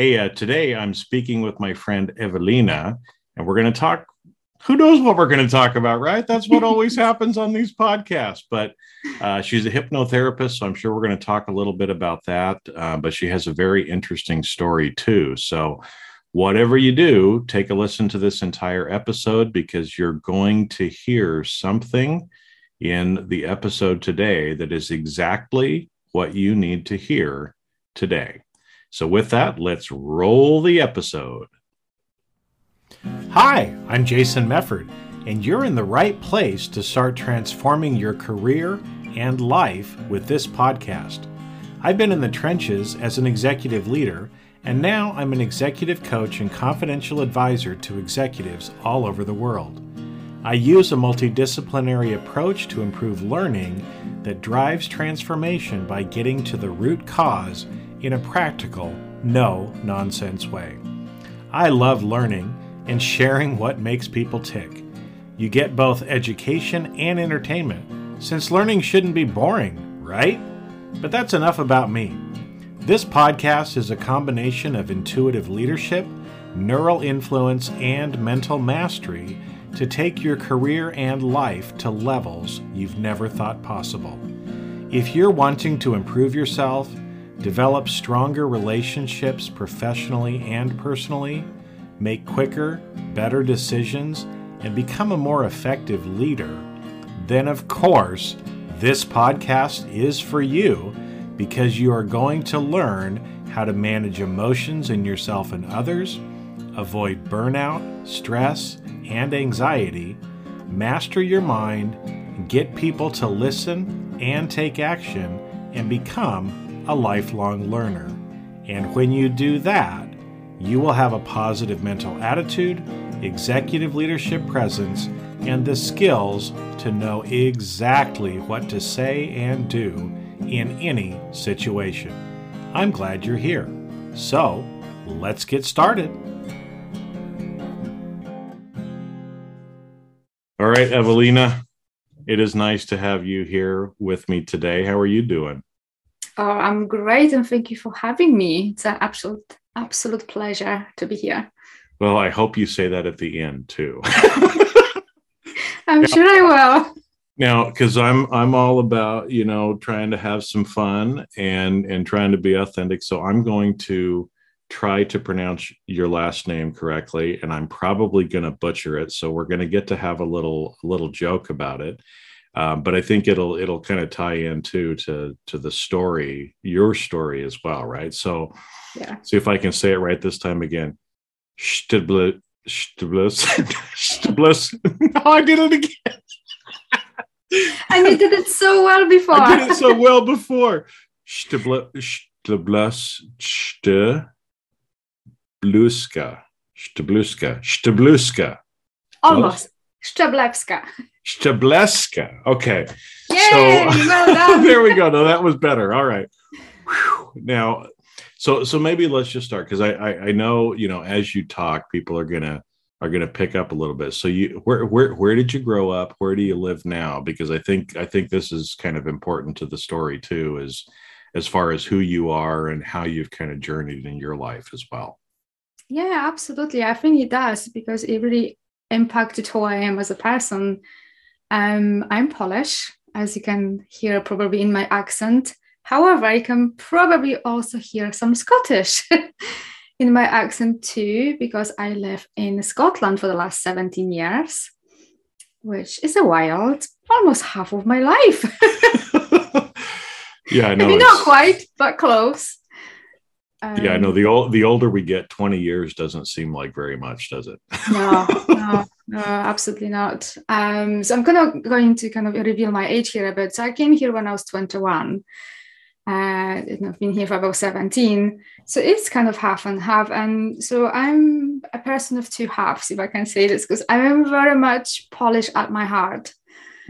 Hey, uh, today I'm speaking with my friend Evelina, and we're going to talk. Who knows what we're going to talk about, right? That's what always happens on these podcasts. But uh, she's a hypnotherapist, so I'm sure we're going to talk a little bit about that. Uh, but she has a very interesting story, too. So, whatever you do, take a listen to this entire episode because you're going to hear something in the episode today that is exactly what you need to hear today. So, with that, let's roll the episode. Hi, I'm Jason Mefford, and you're in the right place to start transforming your career and life with this podcast. I've been in the trenches as an executive leader, and now I'm an executive coach and confidential advisor to executives all over the world. I use a multidisciplinary approach to improve learning that drives transformation by getting to the root cause in a practical, no nonsense way. I love learning and sharing what makes people tick. You get both education and entertainment, since learning shouldn't be boring, right? But that's enough about me. This podcast is a combination of intuitive leadership, neural influence, and mental mastery to take your career and life to levels you've never thought possible. If you're wanting to improve yourself, develop stronger relationships professionally and personally, make quicker, better decisions, and become a more effective leader, then of course, this podcast is for you because you are going to learn how to manage emotions in yourself and others, avoid burnout, stress, and anxiety, master your mind, get people to listen and take action, and become a lifelong learner. And when you do that, you will have a positive mental attitude, executive leadership presence, and the skills to know exactly what to say and do in any situation. I'm glad you're here. So, let's get started. All right, Evelina, it is nice to have you here with me today. How are you doing? Oh, I'm great, and thank you for having me. It's an absolute, absolute pleasure to be here. Well, I hope you say that at the end too. I'm sure I will. Now, because I'm I'm all about you know trying to have some fun and and trying to be authentic. So I'm going to try to pronounce your last name correctly and i'm probably going to butcher it so we're going to get to have a little a little joke about it um, but i think it'll it'll kind of tie in too to to the story your story as well right so Yeah. see if i can say it right this time again Stiblis. Stiblis. Stiblis. no, I did it again. And you did it so well before. I did it so well before. Stiblis. Stiblis. St. Bluska. Stabluska. Stabluska. Almost. Szczeblewska. Stableska. Okay. Yay! well there we go. No, that was better. All right. Whew. Now, so so maybe let's just start because I, I I know you know as you talk, people are gonna are gonna pick up a little bit. So you where where where did you grow up? Where do you live now? Because I think I think this is kind of important to the story too, is as far as who you are and how you've kind of journeyed in your life as well. Yeah, absolutely. I think it does because it really impacted who I am as a person. Um, I'm Polish, as you can hear probably in my accent. However, you can probably also hear some Scottish in my accent too, because I live in Scotland for the last 17 years, which is a while. It's almost half of my life. yeah, I know. Maybe not quite, but close. Um, yeah, I know the old the older we get, 20 years doesn't seem like very much, does it? no, no, no, absolutely not. Um, so I'm gonna going to kind of reveal my age here a bit. So I came here when I was 21. Uh, I've been here for about 17. So it's kind of half and half. And so I'm a person of two halves, if I can say this, because I am very much Polish at my heart.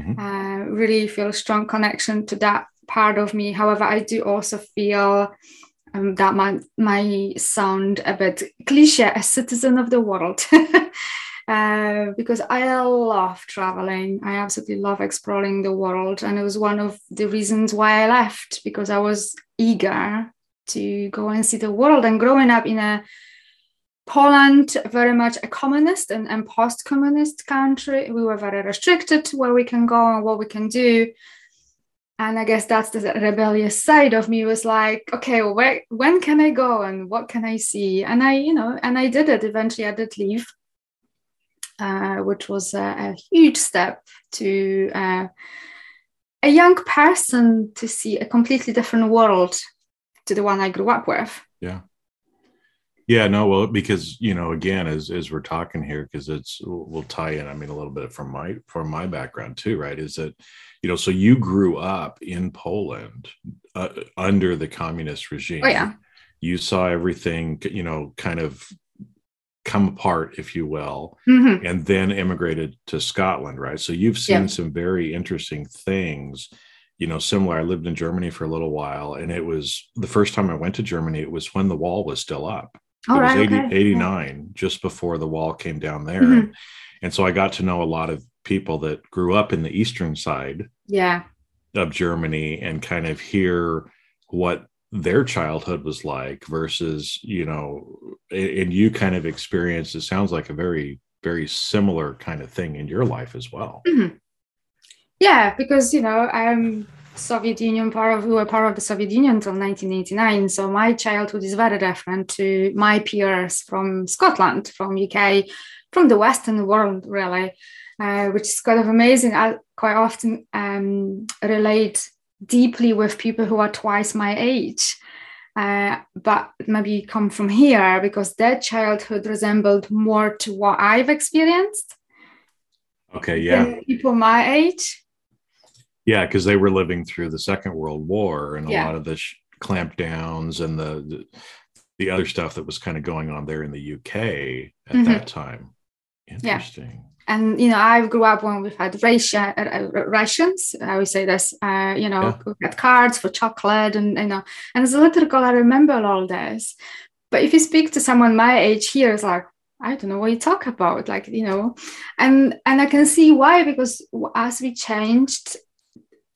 Mhm. Uh, really feel a strong connection to that part of me. However, I do also feel um, that might, might sound a bit cliche, a citizen of the world. Uh, because I love traveling. I absolutely love exploring the world. And it was one of the reasons why I left because I was eager to go and see the world. And growing up in a Poland, very much a communist and, and post communist country, we were very restricted to where we can go and what we can do. And I guess that's the rebellious side of me was like, okay, where, when can I go and what can I see? And I, you know, and I did it. Eventually, I did leave uh, which was a, a, huge step to uh, a young person to see a completely different world to the one I grew up with. Yeah. Yeah, no, well, because you know, again, as as we're talking here, because it's we'll tie in. I mean, a little bit from my from my background too, right? Is that you know, so you grew up in Poland uh, under the communist regime. Oh yeah. You saw everything, you know, kind of come apart, if you will, Mhm. and then immigrated to Scotland, right? So you've seen Yeah. some very interesting things, you know, similar. I lived in Germany for a little while, and it was the first time I went to Germany, it was when the wall was still up. All it was 80, okay. 89, just before the wall came down there. Mhm. And, and so I got to know a lot of people that grew up in the eastern side Yeah. of Germany and kind of hear what their childhood was like versus you know and you kind of experienced it sounds like a very very similar kind of thing in your life as well Mhm. Yeah, because you know, I'm Soviet Union part of we were part of the Soviet Union until 1989. So my childhood is very different to my peers from Scotland, from UK, from the Western world, really, uh, which is kind of amazing. I quite often um, relate deeply with people who are twice my age. Uh, but maybe come from here because their childhood resembled more to what I've experienced okay yeah people my age. Yeah because they were living through the second world war and a Yeah. lot of the sh- clampdowns and the, the the other stuff that was kind of going on there in the uk at Mhm. that time Yeah. interesting and you know i grew up when we've had ration, uh, uh, rations i would say this uh, you know Yeah. we had cards for chocolate and you know and as a little girl i remember all this but if you speak to someone my age here it's like i don't know what you talk about like you know and and i can see why because as we changed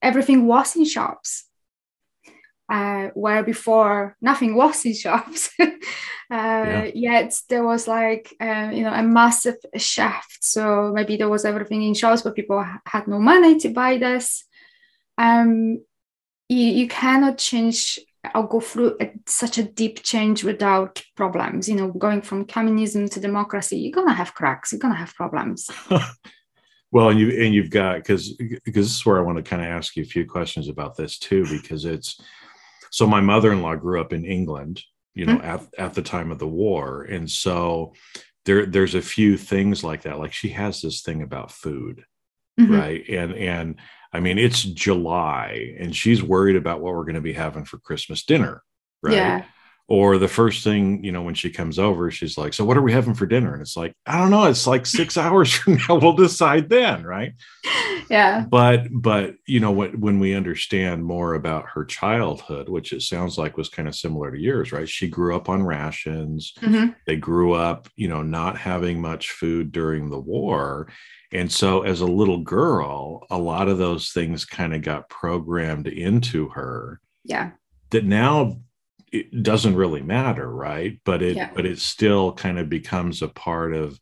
everything was in shops uh, where before nothing was in shops. uh, Yet there was like, uh, you know, a massive shift. So maybe there was everything in shops, but people had no money to buy this. Um, you, you cannot change or go through a, such a deep change without problems. You know, going from communism to democracy, you're gonna have cracks. You're gonna have problems. Well, and you and you've got because because this is where I want to kind of ask you a few questions about this too, because it's so my mother-in-law grew up in England, you know, at, at the time of the war. And so there there's a few things like that. Like she has this thing about food, Mhm. right? And and I mean it's July and she's worried about what we're going to be having for Christmas dinner, right? Yeah. Or the first thing, you know, when she comes over, she's like, So what are we having for dinner? And it's like, I don't know. It's like six hours from now. We'll decide then, right? Yeah. But but you know, when when we understand more about her childhood, which it sounds like was kind of similar to yours, right? She grew up on rations. Mhm. They grew up, you know, not having much food during the war. And so as a little girl, a lot of those things kind of got programmed into her Yeah. that now it doesn't really matter right? But it Yeah. but it still kind of becomes a part of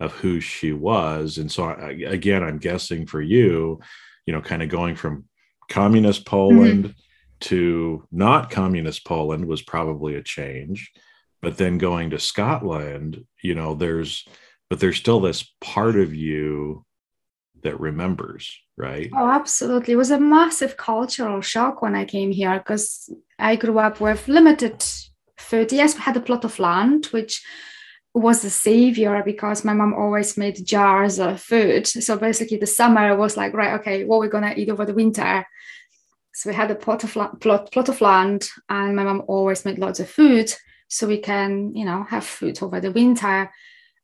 of who she was. And so I, again i'm guessing for you you know kind of going from communist poland mm-hmm. to not communist poland was probably a change. But then going to scotland you know there's but there's still this part of you that remembers right Oh, absolutely. It was a massive cultural shock when I came here because I grew up with limited food. Yes, we had a plot of land, which was a savior because my mom always made jars of food. So basically, the summer was like, right, okay, what we're gonna eat over the winter. So we had a plot of plot, plot of land, and my mom always made lots of food, so we can, you know, have food over the winter.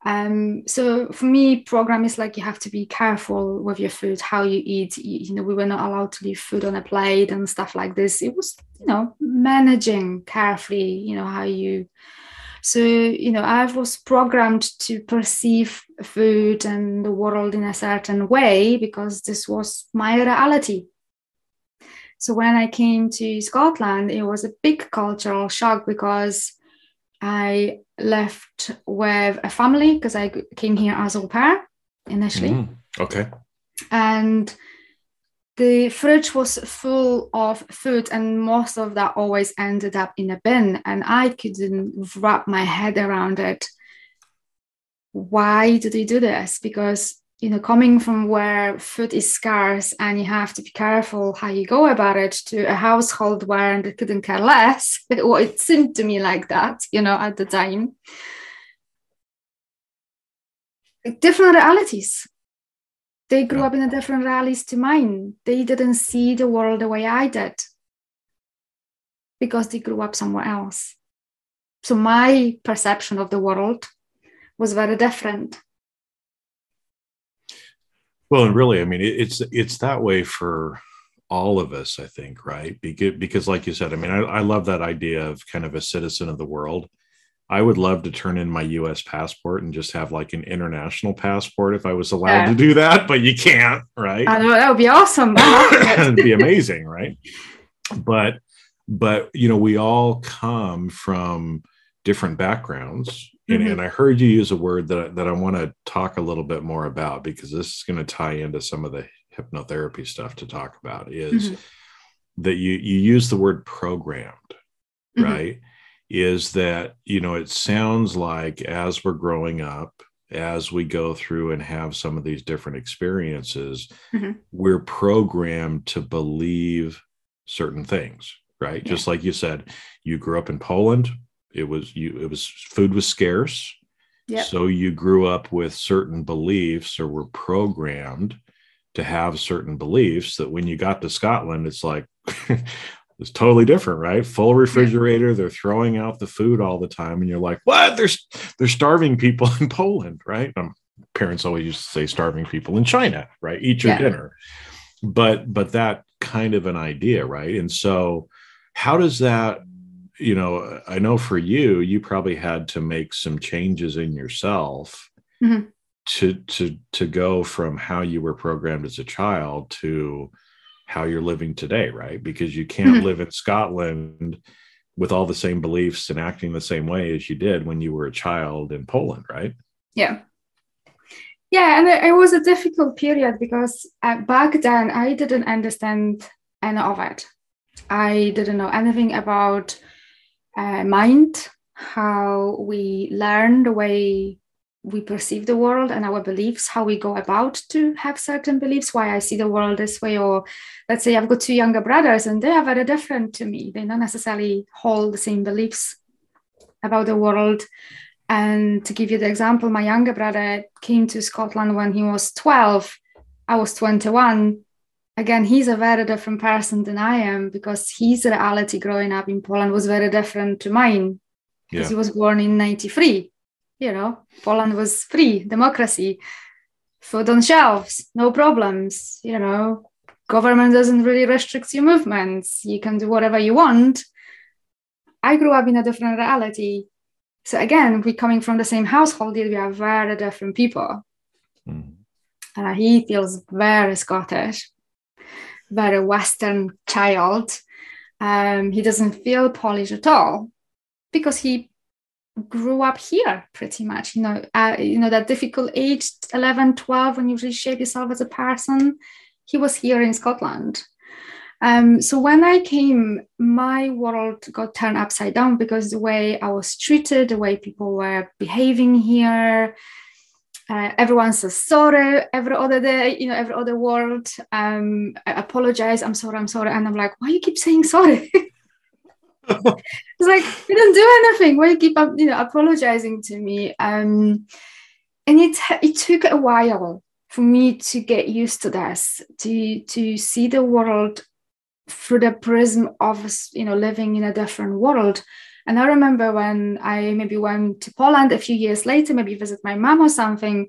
Um, so for me, program is like you have to be careful with your food, how you eat. You, you, know, we were not allowed to leave food on a plate and stuff like this. It was, you know, managing carefully, you know, how you. So you know, I was programmed to perceive food and the world in a certain way because this was my reality. So when I came to Scotland, it was a big cultural shock because I left with a family because I came here as au pair initially. Mm, okay. And the fridge was full of food, and most of that always ended up in a bin. And I couldn't wrap my head around it. Why did they do this? Because you know, coming from where food is scarce and you have to be careful how you go about it to a household where they couldn't care less. well, it seemed to me like that, you know, at the time. Different realities. They grew up in a different realities to mine. They didn't see the world the way I did because they grew up somewhere else. So my perception of the world was very different well, and really, I mean, it's it's that way for all of us, I think, right? Because, because like you said, I mean, I, I love that idea of kind of a citizen of the world. I would love to turn in my US passport and just have like an international passport if I was allowed yeah. to do that, but you can't, right? I know that would be awesome. It'd be amazing, right? But but you know, we all come from different backgrounds and, mm-hmm. and I heard you use a word that, that I want to talk a little bit more about because this is going to tie into some of the hypnotherapy stuff to talk about is mm-hmm. that you you use the word programmed mm-hmm. right is that you know it sounds like as we're growing up as we go through and have some of these different experiences mm-hmm. we're programmed to believe certain things right yeah. just like you said you grew up in Poland it was you it was food was scarce. Yep. so you grew up with certain beliefs or were programmed to have certain beliefs that when you got to scotland it's like it's totally different right? Full refrigerator they're throwing out the food all the time and you're like what? They're they're starving people in poland right? Um, parents always used to say starving people in china right? Eat your yeah. dinner. But but that kind of an idea right? And so how does that you know, I know for you, you probably had to make some changes in yourself mm-hmm. to to to go from how you were programmed as a child to how you're living today, right? Because you can't mm-hmm. live in Scotland with all the same beliefs and acting the same way as you did when you were a child in Poland, right? Yeah. Yeah, and it was a difficult period because uh, back then I didn't understand any of it. I didn't know anything about uh, mind, how we learn the way we perceive the world and our beliefs, how we go about to have certain beliefs, why I see the world this way. Or let's say I've got two younger brothers and they are very different to me. They don't necessarily hold the same beliefs about the world. And to give you the example, my younger brother came to Scotland when he was 12. I was 21 again he's a very different person than i am because his reality growing up in poland was very different to mine. Because yeah. he was born in 93 you know? Poland was free democracy. Food on shelves no problems you know? Government doesn't really restrict your movements. You can do whatever you want. I grew up in a different reality. So again we're coming from the same household yet we are very different people. Mm. and he feels very scottish very Western child. Um, he doesn't feel Polish at all because he grew up here pretty much you know uh, you know that difficult age 11 12 when you reshape yourself as a person he was here in scotland um, so when i came my world got turned upside down because the way i was treated the way people were behaving here uh, everyone says sorry every other day, you know, every other word. Um, I apologize, I'm sorry, I'm sorry. And I'm like, why you keep saying sorry? it's like you don't do anything. Why you keep you know, apologizing to me? Um, and it it took a while for me to get used to this, to to see the world through the prism of you know living in a different world. And I remember when I maybe went to Poland a few years later, maybe visit my mom or something,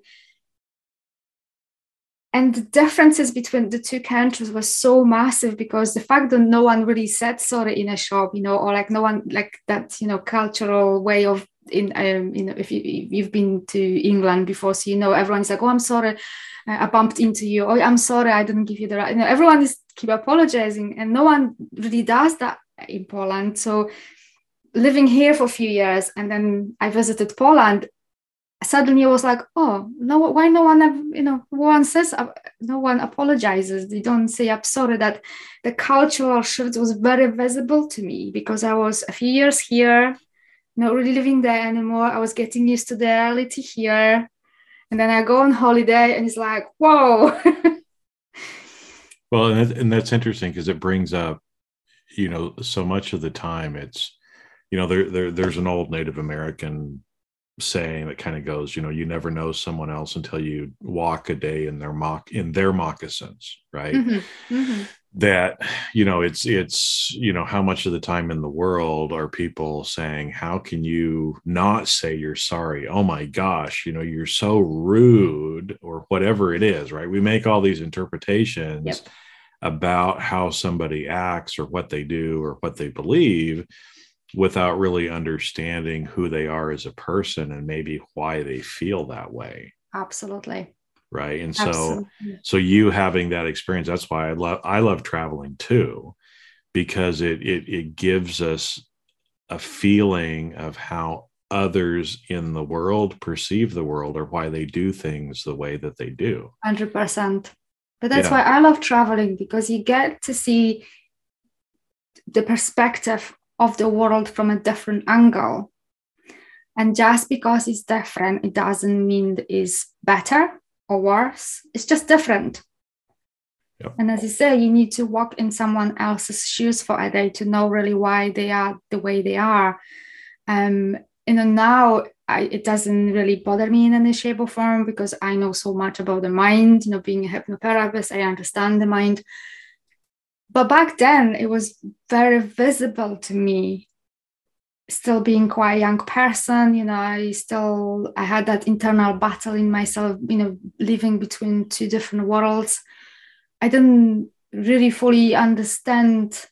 and the differences between the two countries was so massive because the fact that no one really said sorry in a shop you know or like no one like that you know cultural way of in um, you know if, you, you've been to england before so you know everyone's like oh i'm sorry i bumped into you. Oh i'm sorry i didn't give you the right you know everyone is keep apologizing and no one really does that in poland. So living here for a few years and then i visited poland. Suddenly it was like oh no why no one you know no one says uh, no one apologizes? They don't say i'm sorry that the cultural shift was very visible to me because i was a few years here not really living there anymore. I was getting used to the reality here. And then i go on holiday and it's like whoa! Well and that's interesting because it brings up you know so much of the time it's you know there, there there's an old native american saying that kind of goes, you know, you never know someone else until you walk a day in their mock in their moccasins, right? Mm-hmm. Mm-hmm. That you know, it's it's you know, how much of the time in the world are people saying, "How can you not say you're sorry?" Oh my gosh, you know, you're so rude, or whatever it is, right? We make all these interpretations. Yep. About how somebody acts or what they do or what they believe, without really understanding who they are as a person and maybe why they feel that way. Absolutely. Right? And so absolutely. so you having that experience that's why i love i love traveling too because it it, it gives us a feeling of how others in the world perceive the world or why they do things the way that they do. 100% but that's yeah. why i love traveling because you get to see the perspective of the world from a different angle. And just because it's different, it doesn't mean it's better or worse. It's just different. Yep. And as you say, you need to walk in someone else's shoes for a day to know really why they are the way they are. Um, you know, now I, it doesn't really bother me in any shape or form because I know so much about the mind. You know, being a hypnotherapist, I understand the mind but back then it was very visible to me still being quite a young person you know i still i had that internal battle in myself you know living between two different worlds. I didn't really fully understand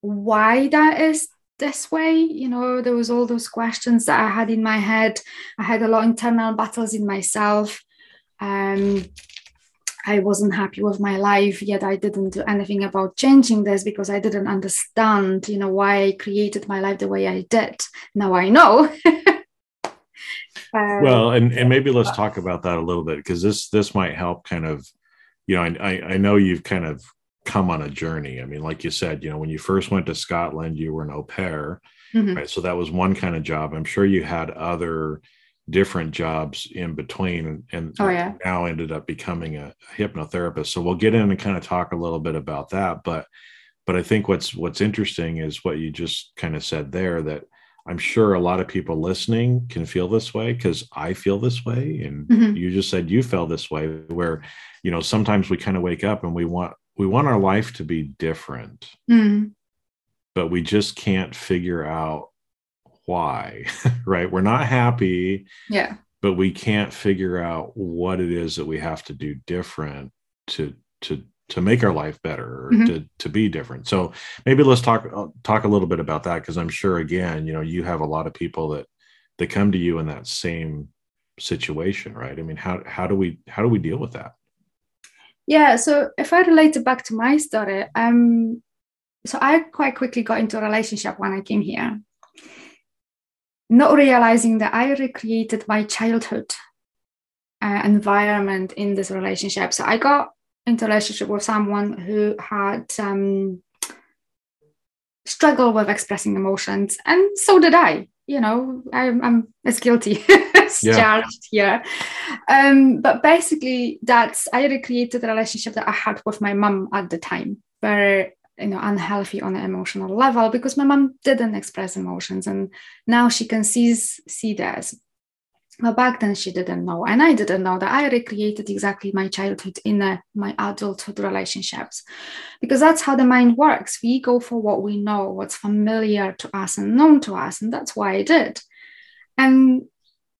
why that is this way you know there was all those questions that i had in my head. I had a lot of internal battles in myself um I wasn't happy with my life, yet I didn't do anything about changing this because I didn't understand, you know, why I created my life the way I did. Now I know. Um, well, and, and maybe let's talk about that a little bit because this this might help kind of, you know, I, I know you've kind of come on a journey. I mean, like you said, you know, when you first went to Scotland, you were an au pair, mm-hmm. right? So that was one kind of job. I'm sure you had other different jobs in between and, oh, yeah. now ended up becoming a hypnotherapist so we'll get in and kind of talk a little bit about that but but i think what's what's interesting is what you just kind of said there that i'm sure a lot of people listening can feel this way because i feel this way and mm-hmm. you just said you felt this way where you know sometimes we kind of wake up and we want we want our life to be different mm. but we just can't figure out why, right? We're not happy. Yeah. But we can't figure out what it is that we have to do different to to to make our life better mm-hmm. to to be different. So maybe let's talk uh, talk a little bit about that because I'm sure again, you know, you have a lot of people that that come to you in that same situation, right? I mean, how how do we how do we deal with that? Yeah, so if I relate it back to my story, um so I quite quickly got into a relationship when I came here not realizing that I recreated my childhood uh, environment in this relationship. So I got into a relationship with someone who had um, struggled with expressing emotions, and so did I. You know, I'm, I'm as guilty as yeah. charged here. Um, but basically, that's I recreated the relationship that I had with my mom at the time, where you know unhealthy on an emotional level because my mom didn't express emotions and now she can see see this but back then she didn't know and i didn't know that i recreated exactly my childhood in a, my adulthood relationships because that's how the mind works. We go for what we know what's familiar to us and known to us and that's why i did. And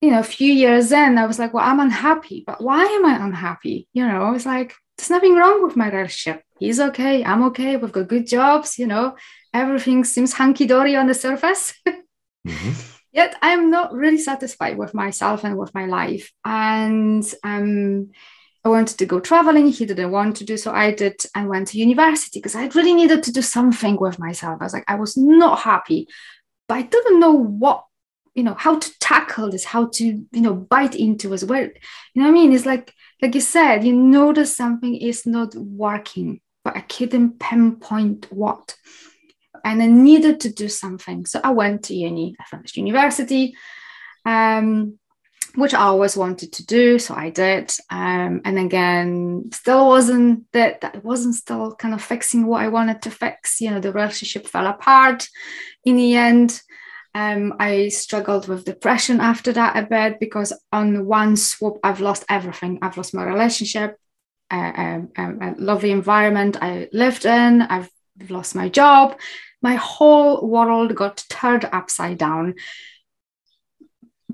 you know a few years in i was like well i'm unhappy but why am i unhappy? You know it's like there's nothing wrong with my relationship he's okay i'm okay we've got good jobs you know everything seems hunky-dory on the surface. Mm-hmm. yet i'm not really satisfied with myself and with my life. And um, i wanted to go traveling he didn't want to do so i did i went to university because i really needed to do something with myself. I was like i was not happy but i didn't know what you know how to tackle this how to you know bite into as well you know what i mean? It's like like you said you notice something is not working but I couldn't pinpoint what. And I needed to do something. So I went to uni. I finished university, um, which I always wanted to do. So I did. Um, and again, still wasn't that, that wasn't still kind of fixing what I wanted to fix. You know, the relationship fell apart in the end. Um, I struggled with depression after that a bit because on one swoop, I've lost everything. I've lost my relationship a, lovely environment I lived in. I've lost my job. My whole world got turned upside down.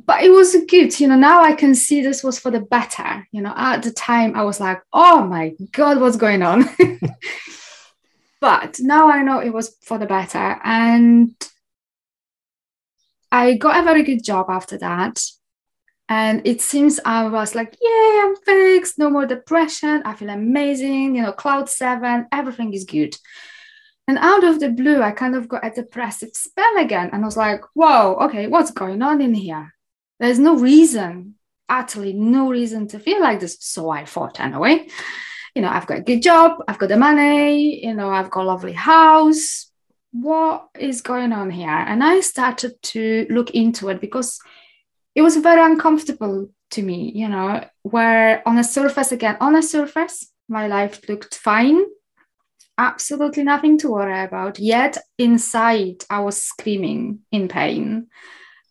But it was good, you know. Now I can see this was for the better. You know, at the time I was like, oh my God, what's going on? but now I know it was for the better. And I got a very good job after that. And it seems I was like, yeah, I'm fixed, no more depression. I feel amazing, you know, cloud seven, everything is good. And out of the blue, I kind of got a depressive spell again. And I was like, whoa, okay, what's going on in here? There's no reason, utterly no reason to feel like this. So I thought anyway. You know, I've got a good job, I've got the money, you know, I've got a lovely house. What is going on here? And I started to look into it because it was very uncomfortable to me, you know, where on a surface, again, on a surface, my life looked fine, absolutely nothing to worry about. Yet inside, I was screaming in pain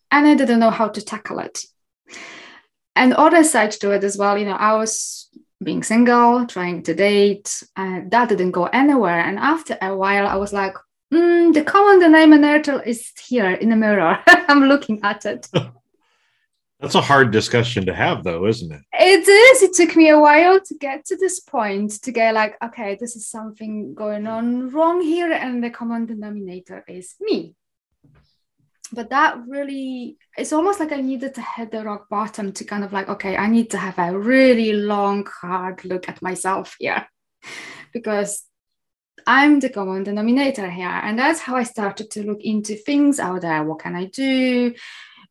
and I didn't know how to tackle it. And other side to it as well, you know, I was being single, trying to date, and that didn't go anywhere. And after a while, I was like, mm, the common denominator is here in the mirror. I'm looking at it. That's a hard discussion to have, though, isn't it? It is. It took me a while to get to this point to get like, okay, this is something going on wrong here, and the common denominator is me. But that really, it's almost like I needed to hit the rock bottom to kind of like, okay, I need to have a really long, hard look at myself here because I'm the common denominator here. And that's how I started to look into things out there. What can I do?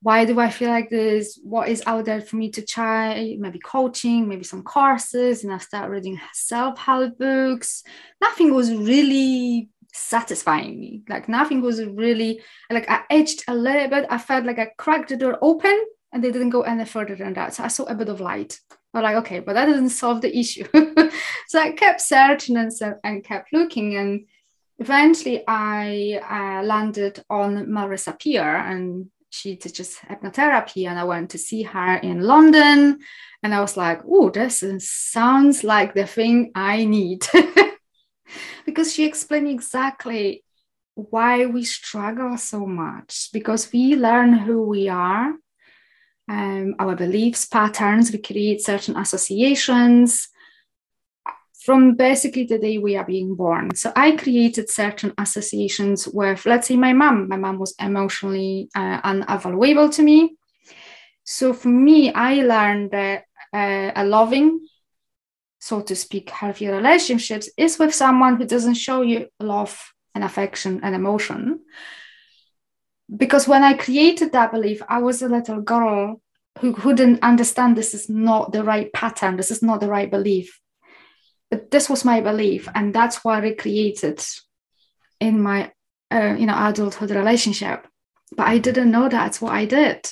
Why do I feel like this? What is out there for me to try? Maybe coaching, maybe some courses, and I start reading self-help books. Nothing was really satisfying me. Like nothing was really like I edged a little bit. I felt like I cracked the door open and they didn't go any further than that. So I saw a bit of light. But like, okay, but that doesn't solve the issue. so I kept searching and, and kept looking and eventually I uh, landed on Marissa Peer and she teaches hypnotherapy and I went to see her in London. And I was like, oh, this sounds like the thing I need. because she explained exactly why we struggle so much because we learn who we are, um, our beliefs, patterns, we create certain associations, from basically the day we are being born. So I created certain associations with, let's say, my mom. My mom was emotionally uh, unavailable to me. So for me, I learned that uh, a loving, so to speak, healthy relationships is with someone who doesn't show you love and affection and emotion. Because when I created that belief, I was a little girl who couldn't understand this is not the right pattern, this is not the right belief but this was my belief and that's what i created in my uh, you know adulthood relationship. But i didn't know that's what i did.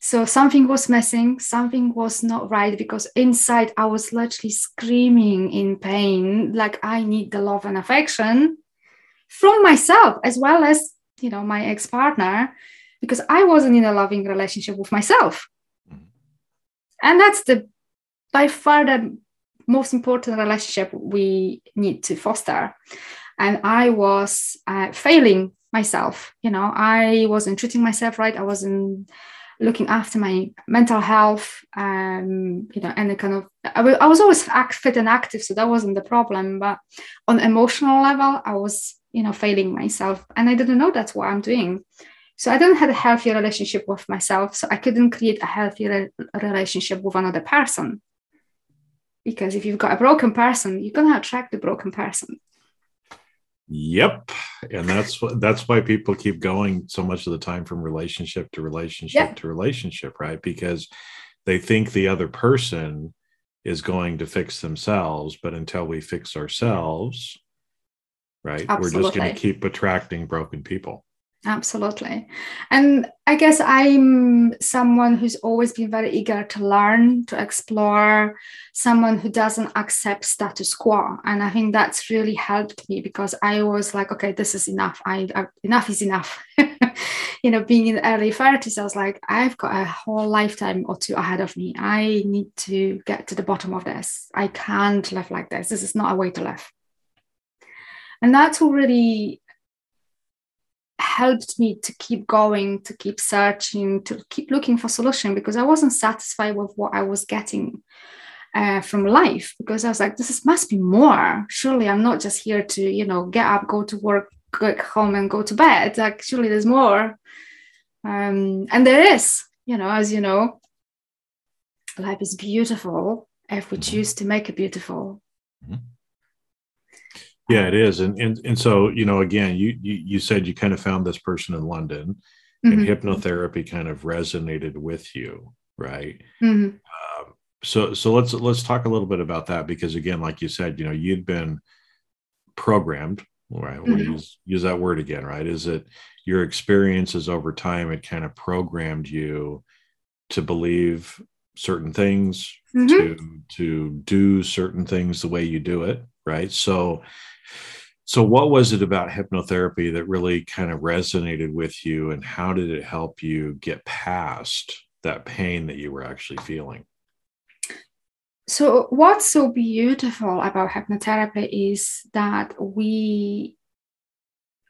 So something was missing something was not right because inside i was literally screaming in pain like i need the love and affection from myself as well as you know my ex-partner because i wasn't in a loving relationship with myself. Mm-hmm. and that's the by far the most important relationship we need to foster. And i was uh, failing myself you know i wasn't treating myself right. I wasn't looking after my mental health um you know and kind of I, w- I was always act, fit and active so that wasn't the problem. But on emotional level i was you know failing myself and i didn't know that's what i'm doing. So i didn't have a healthy relationship with myself so i couldn't create a healthy re- relationship with another person because if you've got a broken person you're going to attract the broken person Yep. And that's that's why people keep going so much of the time from relationship to relationship yep. to relationship, right? Because they think the other person is going to fix themselves, but until we fix ourselves, right? Absolutely. We're just going to keep attracting broken people. Absolutely. And I guess I'm someone who's always been very eager to learn, to explore, someone who doesn't accept status quo. And I think that's really helped me because I was like, okay, this is enough. I, I enough is enough. you know, being in early 30s, I was like, I've got a whole lifetime or two ahead of me. I need to get to the bottom of this. I can't live like this. This is not a way to live. And that's already helped me to keep going, to keep searching, to keep looking for solution because I wasn't satisfied with what I was getting uh, from life because I was like, this is, must be more. Surely I'm not just here to, you know, get up, go to work, go home and go to bed. Like surely there's more. Um, and there is, you know, as you know, life is beautiful if we mm-hmm. choose to make it beautiful. Mm-hmm yeah it is and and, and so you know again you, you you said you kind of found this person in london mm-hmm. and hypnotherapy kind of resonated with you right mm-hmm. um, so so let's let's talk a little bit about that because again like you said you know you'd been programmed right we'll mm-hmm. use use that word again right is it your experiences over time it kind of programmed you to believe certain things mm-hmm. to to do certain things the way you do it right so so, what was it about hypnotherapy that really kind of resonated with you, and how did it help you get past that pain that you were actually feeling? So, what's so beautiful about hypnotherapy is that we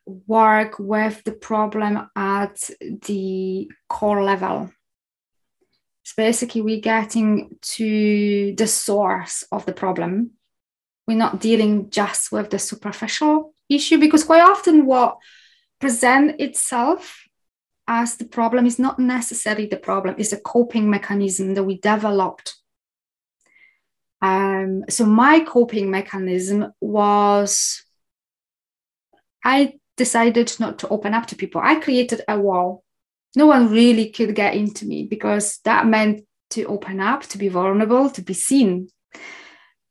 work with the problem at the core level. So basically, we're getting to the source of the problem we're not dealing just with the superficial issue because quite often what present itself as the problem is not necessarily the problem it's a coping mechanism that we developed. Um, so my coping mechanism was i decided not to open up to people. I created a wall. No one really could get into me because that meant to open up to be vulnerable to be seen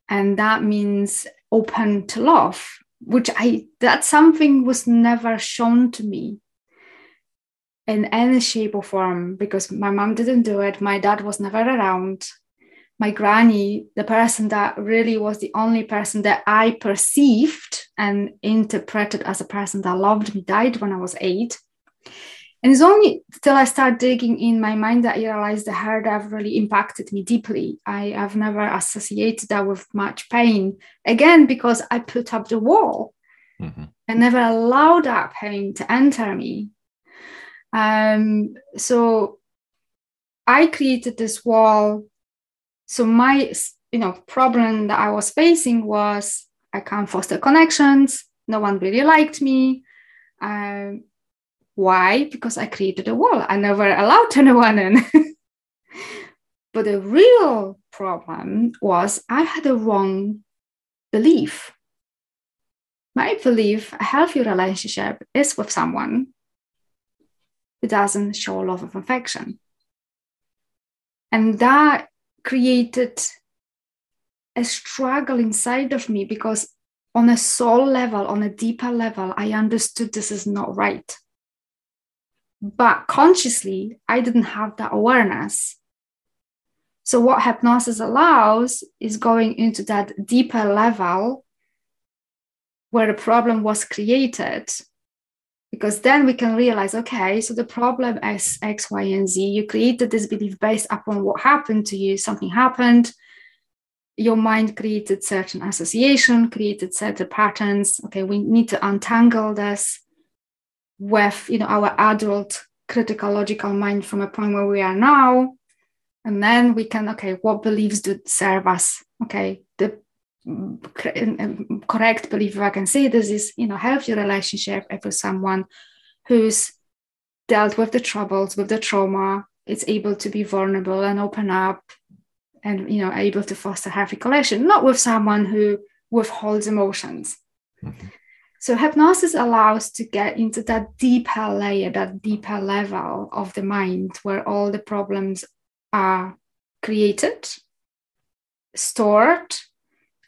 and that means open to love which i that something was never shown to me in any shape or form because my mom didn't do it. My dad was never around. My granny the person that really was the only person that i perceived and interpreted as a person that loved me died when i was eight and it's only till I start digging in my mind that I realized the hurt have really impacted me deeply. I have never associated that with much pain. Again, because I put up the wall. Mm-hmm. I never allowed that pain to enter me. Um, so I created this wall. So my you know problem that I was facing was I can't foster connections. No one really liked me. Um, why? Because I created a wall. I never allowed anyone in. but the real problem was I had a wrong belief. My belief a healthy relationship is with someone who doesn't show love of affection. And that created a struggle inside of me because on a soul level, on a deeper level, I understood this is not right. But consciously, I didn't have that awareness. So, what hypnosis allows is going into that deeper level where the problem was created. Because then we can realize okay so the problem is x y and z. You created this belief based upon what happened to you. Something happened. Your mind created certain association created certain patterns. Okay we need to untangle this with you know our adult critical logical mind from a point where we are now. And then we can okay what beliefs do serve us? Okay the correct belief if i can say this is you know healthy relationship with someone who's dealt with the troubles with the trauma it's able to be vulnerable and open up and you know able to foster healthy connection not with someone who withholds emotions. Mm-hmm. So hypnosis allows to get into that deeper layer that deeper level of the mind where all the problems are created stored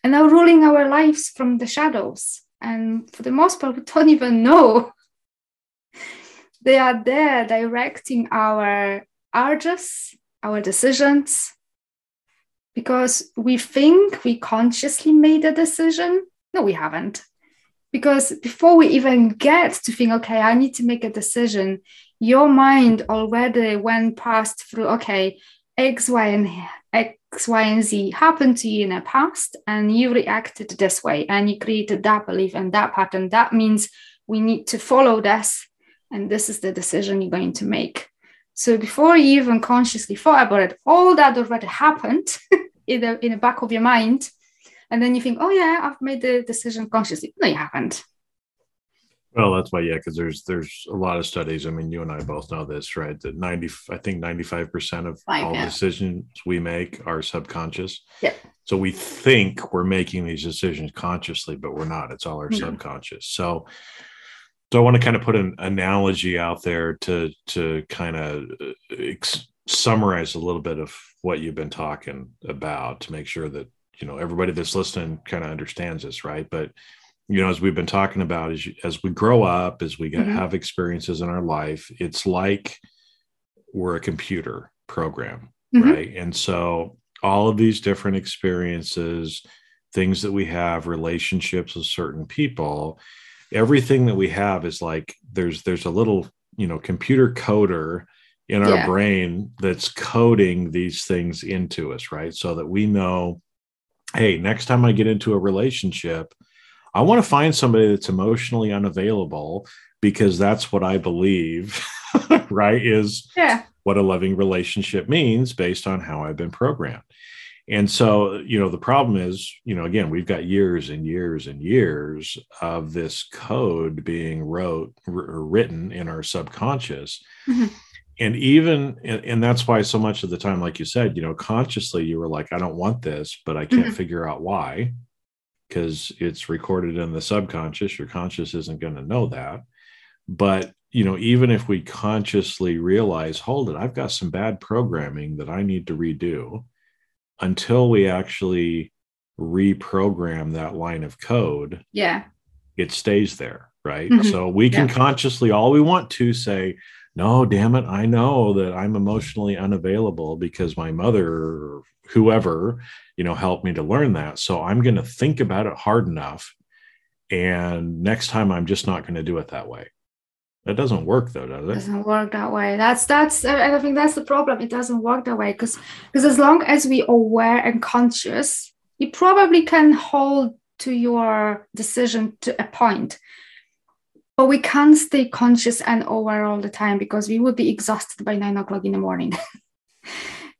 and are ruling our lives from the shadows. And for the most part, we don't even know. they are there directing our urges, our decisions, because we think we consciously made a decision. No, we haven't. Because before we even get to think, okay, I need to make a decision, your mind already went past through, okay, X, Y, and X, Y, and Z happened to you in the past, and you reacted this way, and you created that belief and that pattern. That means we need to follow this, and this is the decision you're going to make. So before you even consciously thought about it, all that already happened in the in the back of your mind, and then you think, "Oh yeah, I've made the decision consciously." No, you haven't. Well, that's why, yeah, because there's there's a lot of studies. I mean, you and I both know this, right? That ninety, I think ninety five percent of Fine, all yeah. decisions we make are subconscious. Yeah. So we think we're making these decisions consciously, but we're not. It's all our mm-hmm. subconscious. So, so I want to kind of put an analogy out there to to kind of uh, ex- summarize a little bit of what you've been talking about to make sure that you know everybody that's listening kind of understands this, right? But you know as we've been talking about as, you, as we grow up as we get, mm-hmm. have experiences in our life it's like we're a computer program mm-hmm. right and so all of these different experiences things that we have relationships with certain people everything that we have is like there's there's a little you know computer coder in our yeah. brain that's coding these things into us right so that we know hey next time i get into a relationship I want to find somebody that's emotionally unavailable because that's what I believe, right? Is yeah. what a loving relationship means based on how I've been programmed. And so, you know, the problem is, you know, again, we've got years and years and years of this code being wrote r- written in our subconscious. Mm-hmm. And even, and, and, that's why so much of the time, like you said, you know, consciously you were like, I don't want this, but I can't mm-hmm. figure out why because it's recorded in the subconscious. Your conscious isn't going to know that. But, you know, even if we consciously realize, hold it, I've got some bad programming that I need to redo until we actually reprogram that line of code. Yeah. It stays there. Right. Mm-hmm. So we can yeah. consciously, all we want to say, no, damn it, I know that I'm emotionally unavailable because my mother or whoever you know helped me to learn that. So i'm going to think about it hard enough and next time i'm just not going to do it that way. That doesn't work though does it? Doesn't work that way. That's that's i think that's the problem. It doesn't work that way because because as long as we are aware and conscious you probably can hold to your decision to a point but we can't stay conscious and aware all the time because we would be exhausted by nine o'clock in the morning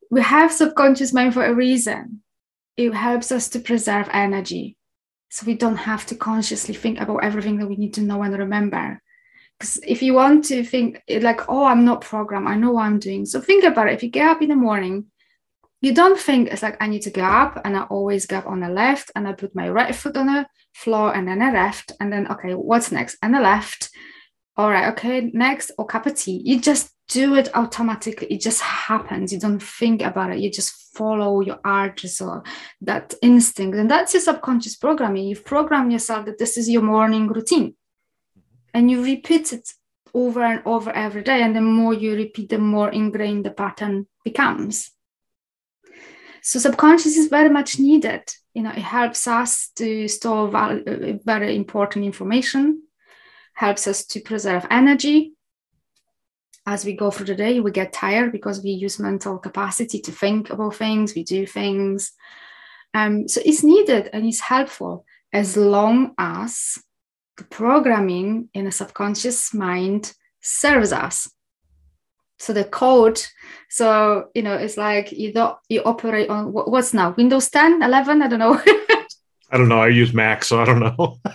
we have subconscious mind for a reason. It helps us to preserve energy. So we don't have to consciously think about everything that we need to know and remember. Because if you want to think like, oh, I'm not programmed, I know what I'm doing. So think about it. If you get up in the morning, you don't think it's like I need to get up and I always up on the left and I put my right foot on the floor and then a left and then okay, what's next? And the left. All right, okay, next or cup of tea. You just do it automatically. It just happens. You don't think about it. You just follow your urges or that instinct. And that's your subconscious programming. You program yourself that this is your morning routine. Mm-hmm. And you repeat it over and over every day. And the more you repeat the more ingrained the pattern becomes so subconscious is very much needed you know, it helps us to store val- very important information, helps us to preserve energy. As we go through the day, we get tired because we use mental capacity to think about things, we do things. Um, so it's needed and it's helpful as long as the programming in a subconscious mind serves us so the code so you know it's like you don't you operate on what's now? Windows 10 11 i don't know. I don't know. I use mac so i don't know.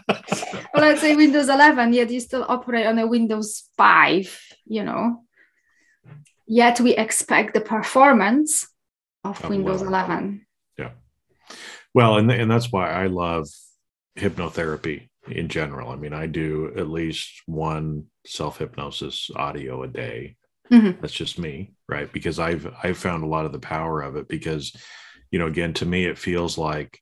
Well let's say windows 11 yet you still operate on a windows 5 you know. Yet we expect the performance of oh, windows 11 yeah. Well and, and that's why i love hypnotherapy in general. I mean i do at least one self hypnosis audio a day Mm-hmm. That's just me, right? Because I've I've found a lot of the power of it because, you know, again, to me, it feels like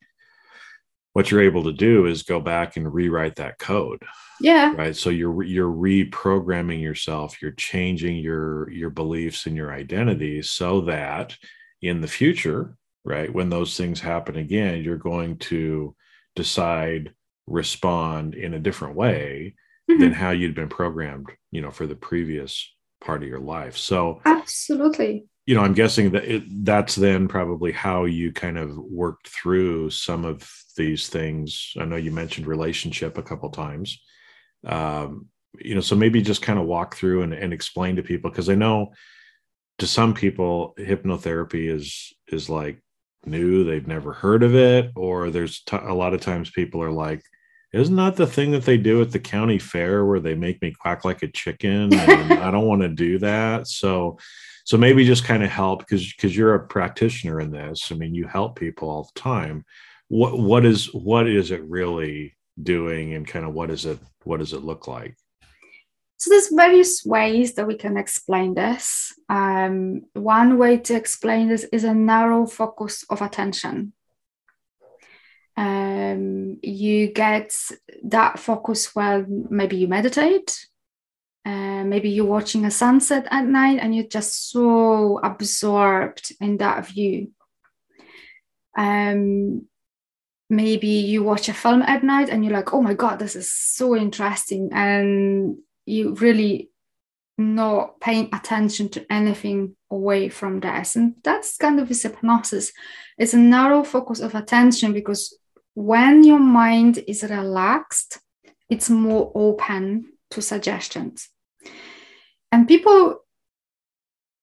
what you're able to do is go back and rewrite that code. Yeah. Right. So you're you're reprogramming yourself. You're changing your your beliefs and your identity so that in the future, right, when those things happen again, you're going to decide respond in a different way mm-hmm. than how you'd been programmed, you know, for the previous part of your life. So absolutely. You know, I'm guessing that it, that's then probably how you kind of worked through some of these things. I know you mentioned relationship a couple times. Um, you know, so maybe just kind of walk through and, and explain to people because I know to some people hypnotherapy is is like new they've never heard of it or there's t- a lot of times people are like isn't that the thing that they do at the county fair where they make me quack like a chicken and i don't want to do that? So so maybe just kind of help because because you're a practitioner in this. I mean you help people all the time. What what is what is it really doing and kind of what is it what does it look like? So there's various ways that we can explain this. Um, one way to explain this is a narrow focus of attention um, you get that focus while maybe you meditate. Uh, maybe you're watching a sunset at night and you're just so absorbed in that view. Um, maybe you watch a film at night and you're like oh my god this is so interesting. And you really not paying attention to anything away from this and that's kind of this hypnosis. It's a narrow focus of attention because when your mind is relaxed, it's more open to suggestions. And people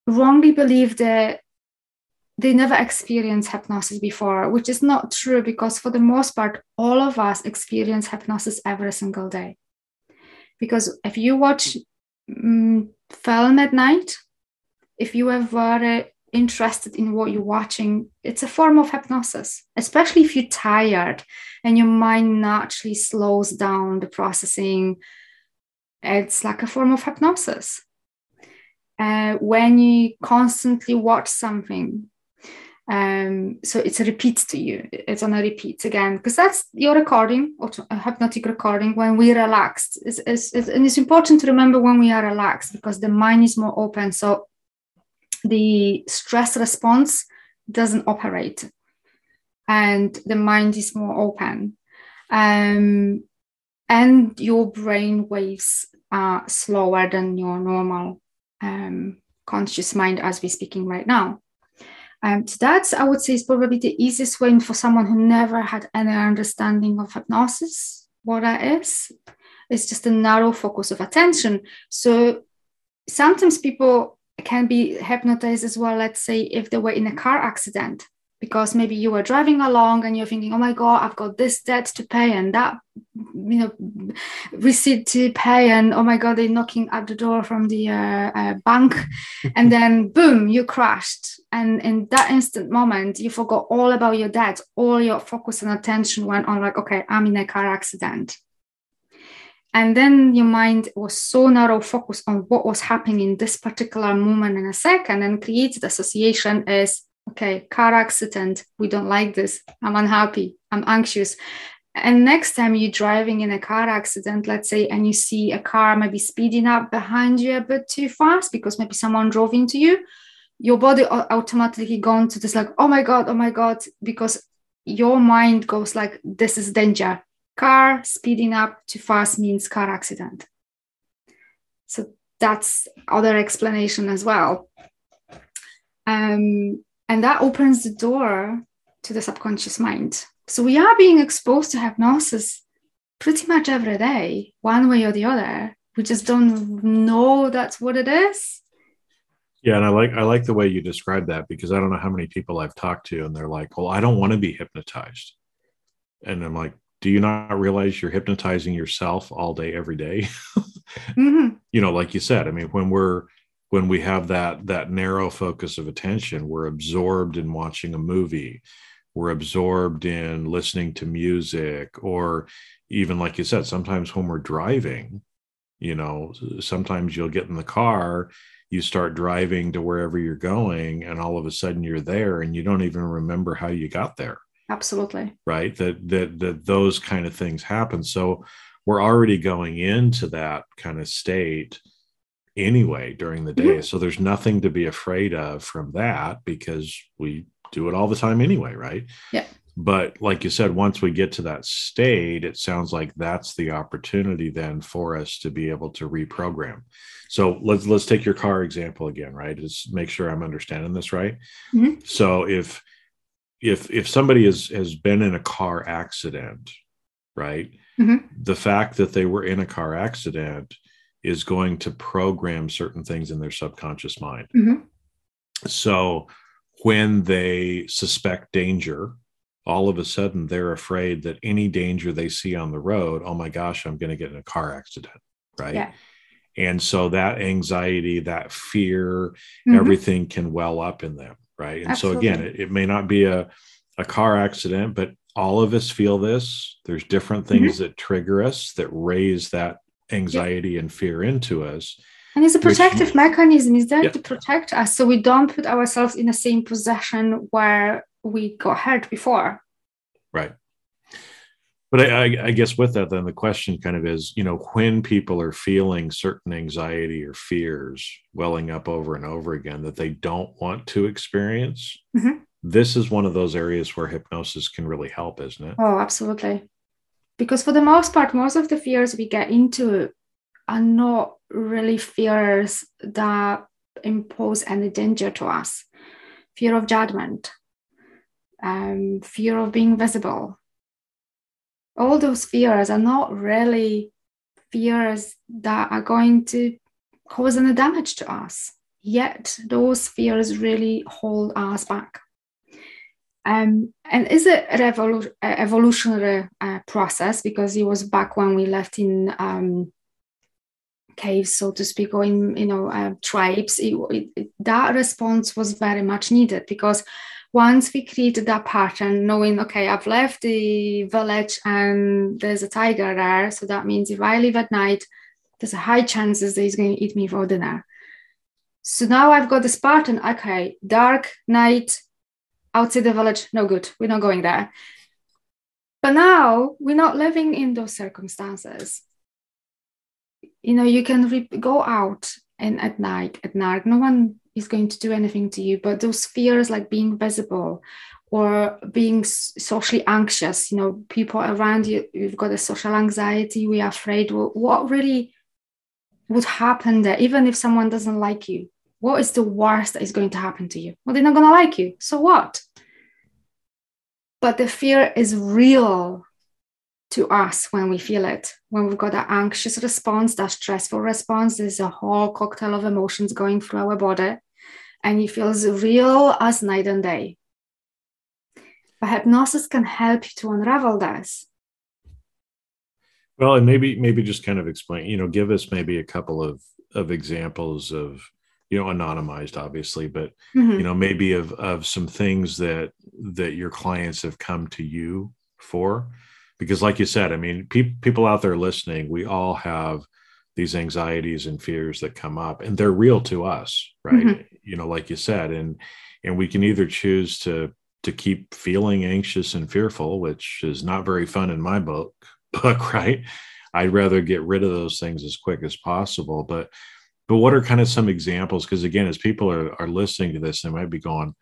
wrongly believe that they never experienced hypnosis before, which is not true because, for the most part, all of us experience hypnosis every single day. Because if you watch um, film at night, if you are very interested in what you're watching, it's a form of hypnosis, especially if you're tired and your mind naturally slows down the processing. It's like a form of hypnosis. Uh, when you constantly watch something, um, so it's a repeat to you. It's on a repeat again because that's your recording, a hypnotic recording. When we relaxed, it's, it's, it's, and it's important to remember when we are relaxed because the mind is more open. So the stress response doesn't operate and the mind is more open. Um, and your brain waves are slower than your normal um, conscious mind as we're speaking right now. Um, so i would say is probably the easiest way for someone who never had any understanding of hypnosis what that is. It's just a narrow focus of attention. So sometimes people can be hypnotized as well let's say if they were in a car accident because maybe you were driving along and you're thinking oh my god i've got this debt to pay and that you know receipt to pay and oh my god they're knocking at the door from the uh, uh, bank. And then boom you crashed. And in that instant moment you forgot all about your debt all your focus and attention went on like okay i'm in a car accident and then your mind was so narrow focused on what was happening in this particular moment in a second and creates the association as okay car accident we don't like this i'm unhappy i'm anxious and next time you're driving in a car accident let's say and you see a car maybe speeding up behind you a bit too fast because maybe someone drove into you your body automatically gone to this like oh my god oh my god because your mind goes like, this is danger. Car speeding up too fast means car accident. So that's other explanation as well. Um, and that opens the door to the subconscious mind. So we are being exposed to hypnosis pretty much every day, one way or the other. We just don't know that's what it is. Yeah, and I like I like the way you describe that because I don't know how many people I've talked to and they're like, "Well, I don't want to be hypnotized." And I'm like, "Do you not realize you're hypnotizing yourself all day every day?" mm-hmm. You know, like you said, I mean, when we're when we have that that narrow focus of attention, we're absorbed in watching a movie, we're absorbed in listening to music or even like you said, sometimes when we're driving, you know, sometimes you'll get in the car you start driving to wherever you're going and all of a sudden you're there and you don't even remember how you got there absolutely right that that that those kind of things happen so we're already going into that kind of state anyway during the day mm-hmm. so there's nothing to be afraid of from that because we do it all the time anyway right yeah but like you said once we get to that state it sounds like that's the opportunity then for us to be able to reprogram so let's let's take your car example again, right? Just make sure I'm understanding this right. Mm-hmm. So if if if somebody has has been in a car accident, right? Mm-hmm. The fact that they were in a car accident is going to program certain things in their subconscious mind. Mm-hmm. So when they suspect danger, all of a sudden they're afraid that any danger they see on the road, oh my gosh, I'm going to get in a car accident, right? Yeah and so that anxiety that fear mm-hmm. everything can well up in them right and Absolutely. so again it, it, may not be a, a car accident but all of us feel this there's different things mm-hmm. that trigger us that raise that anxiety yeah. and fear into us and it's a protective which, mechanism it's there yeah. to protect us so we don't put ourselves in the same position where we got hurt before right but I, I, guess with that, then the question kind of is, you know, when people are feeling certain anxiety or fears welling up over and over again that they don't want to experience, mm-hmm. this is one of those areas where hypnosis can really help, isn't it? Oh, absolutely. Because for the most part, most of the fears we get into are not really fears that impose any danger to us. Fear of judgment, um, fear of being visible, all those fears are not really fears that are going to cause any damage to us. Yet those fears really hold us back. Um, and is a evolutionary uh, process because it was back when we left in um, caves, so to speak, or in you know uh, tribes. It, it, that response was very much needed because once we created that pattern, knowing, okay, I've left the village and there's a tiger there. So that means if I leave at night, there's a high chances that he's going to eat me for dinner. So now I've got this pattern. Okay, dark night, outside the village, no good. We're not going there. But now we're not living in those circumstances. You know, you can re- go out and at night, at night, no one is going to do anything to you. But those fears like being visible or being socially anxious you know people around you you've got a social anxiety we are afraid. What really would happen there? Even if someone doesn't like you what is the worst that is going to happen to you? Well they're not going to like you so what? But the fear is real to us when we feel it. When we've got that anxious response, that stressful response, there's a whole cocktail of emotions going through our body and it feels real as night and day. But hypnosis can help you to unravel this. Well, and maybe maybe just kind of explain, you know, give us maybe a couple of of examples of, you know, anonymized, obviously, but mm-hmm. you know, maybe of of some things that that your clients have come to you for, because, like you said, I mean, pe- people out there listening, we all have these anxieties and fears that come up and they're real to us right mm-hmm. You know like you said and and we can either choose to to keep feeling anxious and fearful which is not very fun in my book book right i'd rather get rid of those things as quick as possible but but what are kind of some examples because again as people are, are listening to this they might be going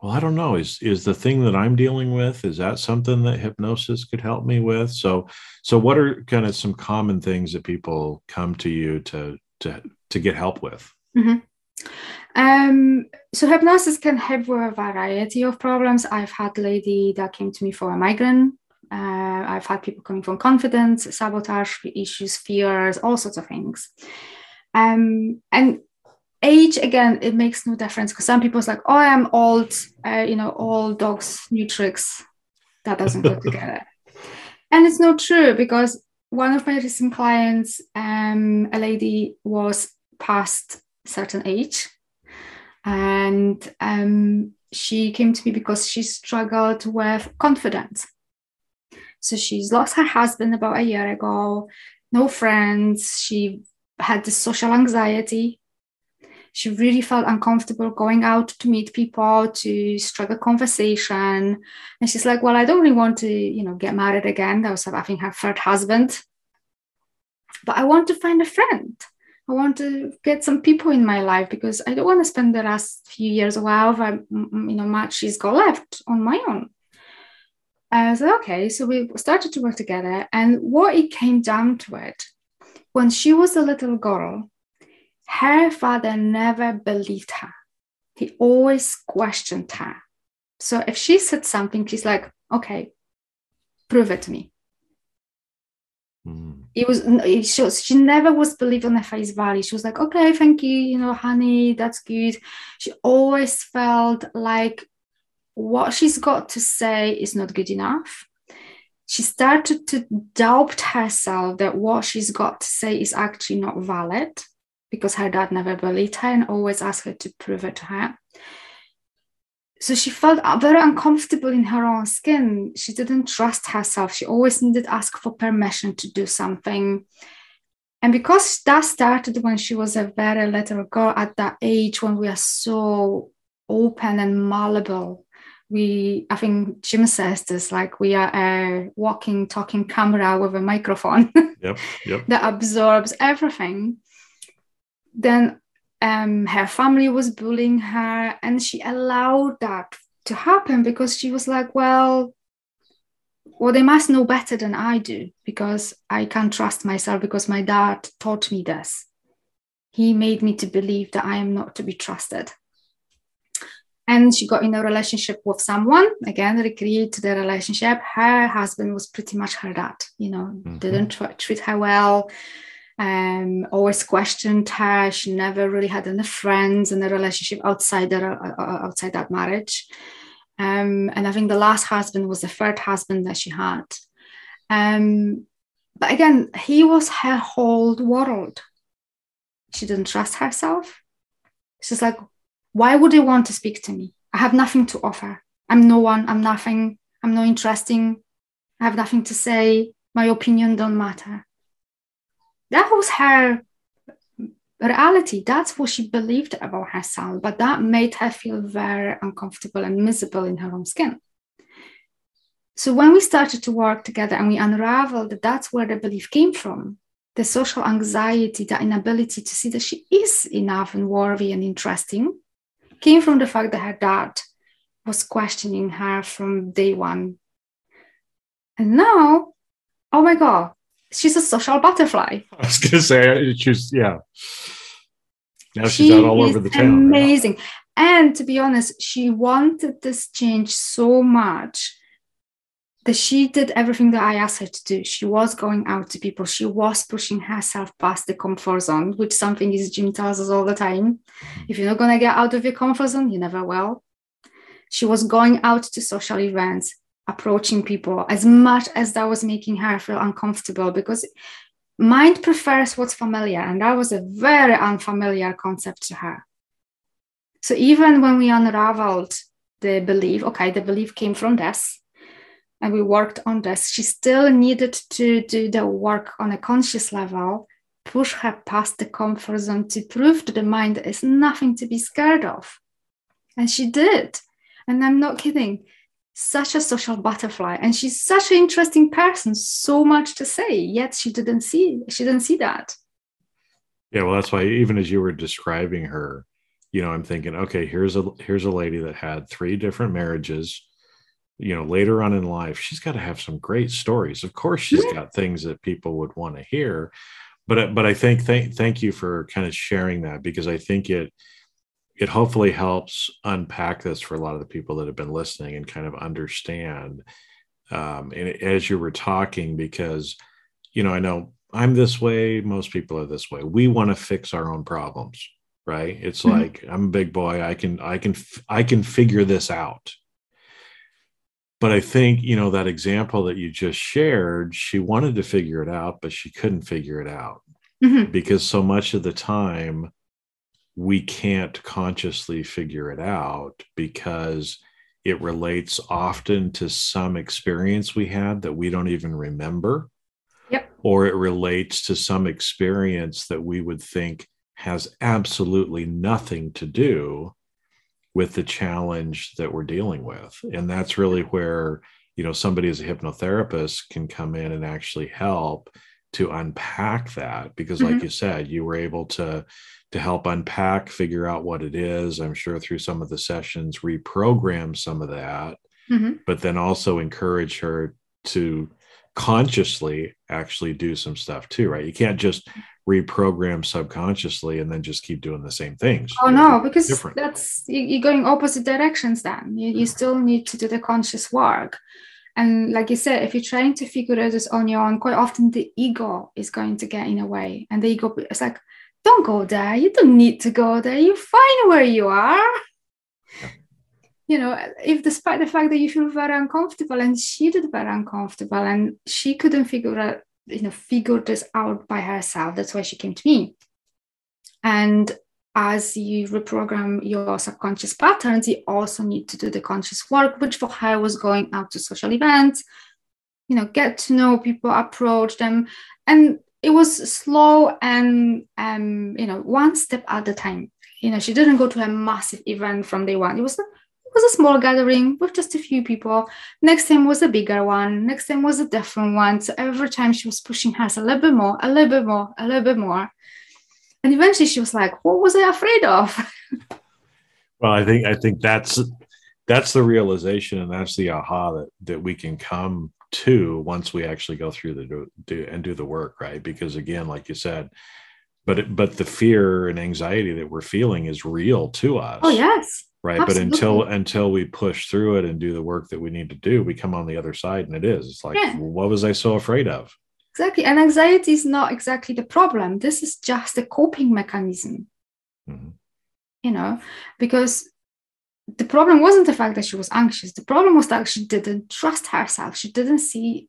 well, I don't know. Is is the thing that I'm dealing with is that something that hypnosis could help me with? So, so what are kind of some common things that people come to you to to to get help with? Mm-hmm. Um, so hypnosis can help with a variety of problems. I've had lady that came to me for a migraine. Uh, I've had people coming from confidence, sabotage issues, fears, all sorts of things. Um, and age again it makes no difference because some people's like oh i'm old uh, you know all dogs new tricks that doesn't go together and it's not true because one of my recent clients um, a lady was past certain age and um, she came to me because she struggled with confidence. So she's lost her husband about a year ago no friends. She had this social anxiety. She really felt uncomfortable going out to meet people to strike a conversation. And she's like well i don't really want to you know get married again. That was having her third husband. But i want to find a friend i want to get some people in my life because i don't want to spend the last few years or however you know much she's got left on my own I like, okay, so we started to work together. And what it came down to it, when she was a little girl, her father never believed her. He always questioned her. So if she said something, she's like, okay, prove it to me. Mm. It was she, was she never was believed on the face value. She was like, okay, thank you, you know, honey, that's good. She always felt like what she's got to say is not good enough. She started to doubt herself that what she's got to say is actually not valid because her dad never believed her and always asked her to prove it to her. So she felt very uncomfortable in her own skin. She didn't trust herself. She always needed to ask for permission to do something. And because that started when she was a very little girl at that age when we are so open and malleable, we I think Jim says this like we are a walking, talking camera with a microphone yep, yep. that absorbs everything then um, her family was bullying her and she allowed that to happen because she was like well well they must know better than i do because i can't trust myself because my dad taught me this. He made me to believe that i am not to be trusted. And she got in a relationship with someone again recreate the relationship. Her husband was pretty much her dad you know mm-hmm. didn't treat her well um, always questioned her. She never really had any friends in a relationship outside that uh, uh, outside that marriage. Um, and I think the last husband was the third husband that she had. Um, but again, he was her whole world. She didn't trust herself. She's like, why would he want to speak to me? I have nothing to offer. I'm no one. I'm nothing. I'm not interesting. I have nothing to say. My opinion don't matter that was her reality. That's what she believed about herself, but that made her feel very uncomfortable and miserable in her own skin. So when we started to work together and we unraveled that that's where the belief came from, the social anxiety, the inability to see that she is enough and worthy and interesting, came from the fact that her dad was questioning her from day one. And now, oh my God, she's a social butterfly. I was going to say she's yeah. Now she's she out all over the town. Amazing. Right? And to be honest, she wanted this change so much that she did everything that I asked her to do. She was going out to people. She was pushing herself past the comfort zone, which something is Jim tells us all the time. Mm-hmm. If you're not going to get out of your comfort zone, you never will. She was going out to social events approaching people as much as that was making her feel uncomfortable because mind prefers what's familiar and that was a very unfamiliar concept to her. So even when we unraveled the belief okay the belief came from this and we worked on this she still needed to do the work on a conscious level push her past the comfort zone to prove to the mind is nothing to be scared of. And she did. And i'm not kidding such a social butterfly and she's such an interesting person so much to say yet she didn't see she didn't see that yeah well that's why even as you were describing her you know, I'm thinking, okay, here's a here's a lady that had three different marriages. You know, later on in life, she's got to have some great stories. Of course, she's Mhm. got things that people would want to hear. But but I think thank thank you for kind of sharing that because I think it it hopefully helps unpack this for a lot of the people that have been listening and kind of understand. Um, and as you were talking, because you know, I know I'm this way, most people are this way. We want to fix our own problems, right? It's Mhm. like I'm a big boy. I can, I can, I can figure this out. But I think, you know, that example that you just shared, she wanted to figure it out, but she couldn't figure it out Mhm. because so much of the time we can't consciously figure it out because it relates often to some experience we had that we don't even remember Yep. or it relates to some experience that we would think has absolutely nothing to do with the challenge that we're dealing with and that's really where you know somebody as a hypnotherapist can come in and actually help to unpack that because like Mhm. you said you were able to to help unpack figure out what it is i'm sure through some of the sessions reprogram some of that Mhm. but then also encourage her to consciously actually do some stuff too right you can't just reprogram subconsciously and then just keep doing the same things Oh no, because different. that's you- you're going opposite directions. Then you, you still need to do the conscious work, and like you said, if you're trying to figure it out on your own, quite often the ego is going to get in the way, and the ego is like, "Don't go there. You don't need to go there. You're fine where you are." You know, if despite the fact that you feel very uncomfortable, and she did very uncomfortable, and she couldn't figure out, you know, figure this out by herself. That's why she came to me. And as you reprogram your subconscious patterns, you also need to do the conscious work, which for her was going out to social events, you know, get to know people, approach them. And it was slow and, um, you know, one step at a time. You know, she didn't go to a massive event from day one. It was a, it was a small gathering with just a few people. Next time was a bigger one. Next time was a different one. So every time she was pushing herself a little bit more, a little bit more, a little bit more. And eventually she was like, what was I afraid of? Well, I think I think that's that's the realization and that's the aha that that we can come to once we actually go through the do, do and do the work, right? Because again, like you said, but it, but the fear and anxiety that we're feeling is real to us. Oh, yes. Right. But until until we push through it and do the work that we need to do, we come on the other side and it is. It's like, Yeah. well, what was I so afraid of? Exactly. And anxiety is not exactly the problem. This is just a coping mechanism, Mhm. you know, because the problem wasn't the fact that she was anxious. The problem was that she didn't trust herself. She didn't see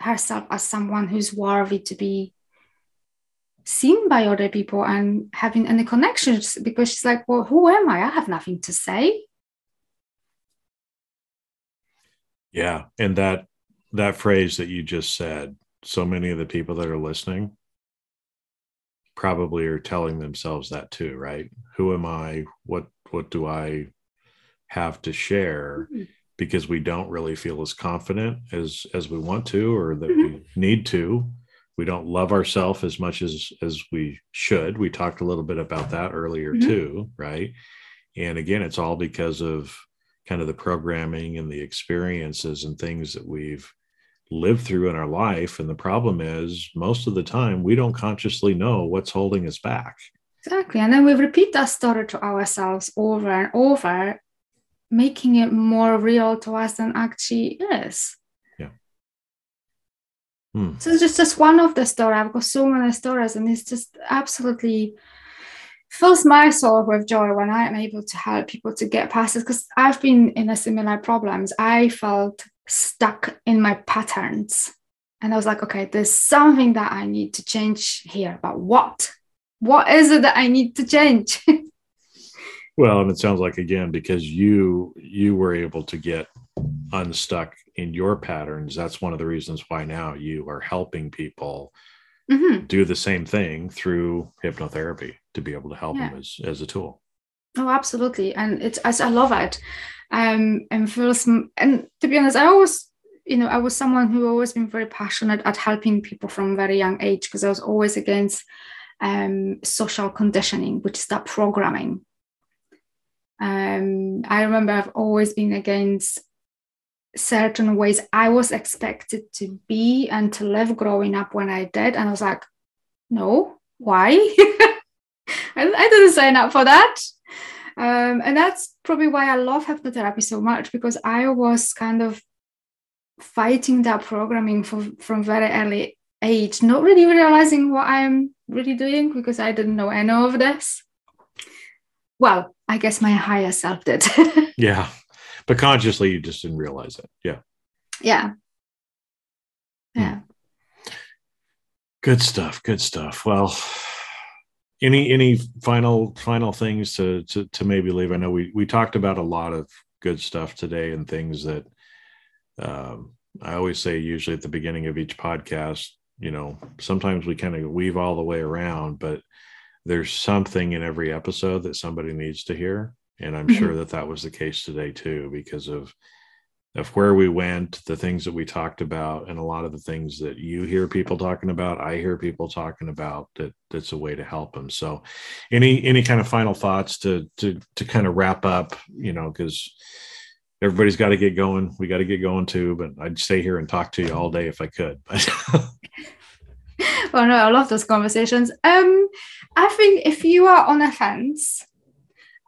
herself as someone who's worthy to be seen by other people and having any connections because she's like, well, who am I? I have nothing to say. Yeah. And that that phrase that you just said, so many of the people that are listening probably are telling themselves that too, right? Who am I? What what do I have to share? Mhm. Because we don't really feel as confident as as we want to or that we need to. We don't love ourselves as much as as we should. We talked a little bit about that earlier Mhm. too, right? And again, it's all because of kind of the programming and the experiences and things that we've lived through in our life. And the problem is, most of the time, we don't consciously know what's holding us back. Exactly. And then we repeat that story to ourselves over and over, making it more real to us than actually is. Hmm. So it's just, just one of the stories. I've got so many stories, and it's just absolutely fills my soul with joy when I am able to help people to get past it. Because I've been in a similar problems. I felt stuck in my patterns. And I was like, okay, there's something that I need to change here. But what? What is it that I need to change? Well, and it sounds like again because you you were able to get unstuck in your patterns. That's one of the reasons why now you are helping people Mhm. do the same thing through hypnotherapy to be able to help Yeah. them as as a tool. Oh, absolutely, and it's I I love it, um, and feels and to be honest, I always, you know, I was someone who always been very passionate at helping people from very young age because I was always against um, social conditioning, which is that programming. Um, I remember I've always been against certain ways I was expected to be and to live growing up when I did. And I was like, no, why? I, I didn't sign up for that. Um, and that's probably why I love hypnotherapy so much because I was kind of fighting that programming from, from very early age, not really realizing what I'm really doing because I didn't know any of this. Well, I guess my higher self did. yeah. But consciously, you just didn't realize it. Yeah. Yeah. Yeah. Good stuff. Good stuff. Well, any any final final things to to, to maybe leave? I know we we talked about a lot of good stuff today and things that um, I always say usually at the beginning of each podcast. You know, sometimes we kind of weave all the way around, but there's something in every episode that somebody needs to hear. And i'm mm-hmm. sure that that was the case today too because of of where we went the things that we talked about and a lot of the things that you hear people talking about i hear people talking about that that's a way to help them. So any any kind of final thoughts to to to kind of wrap up you know because everybody's got to get going. We got to get going too but i'd stay here and talk to you all day if i could well no i love those conversations. Um i think if you are on a fence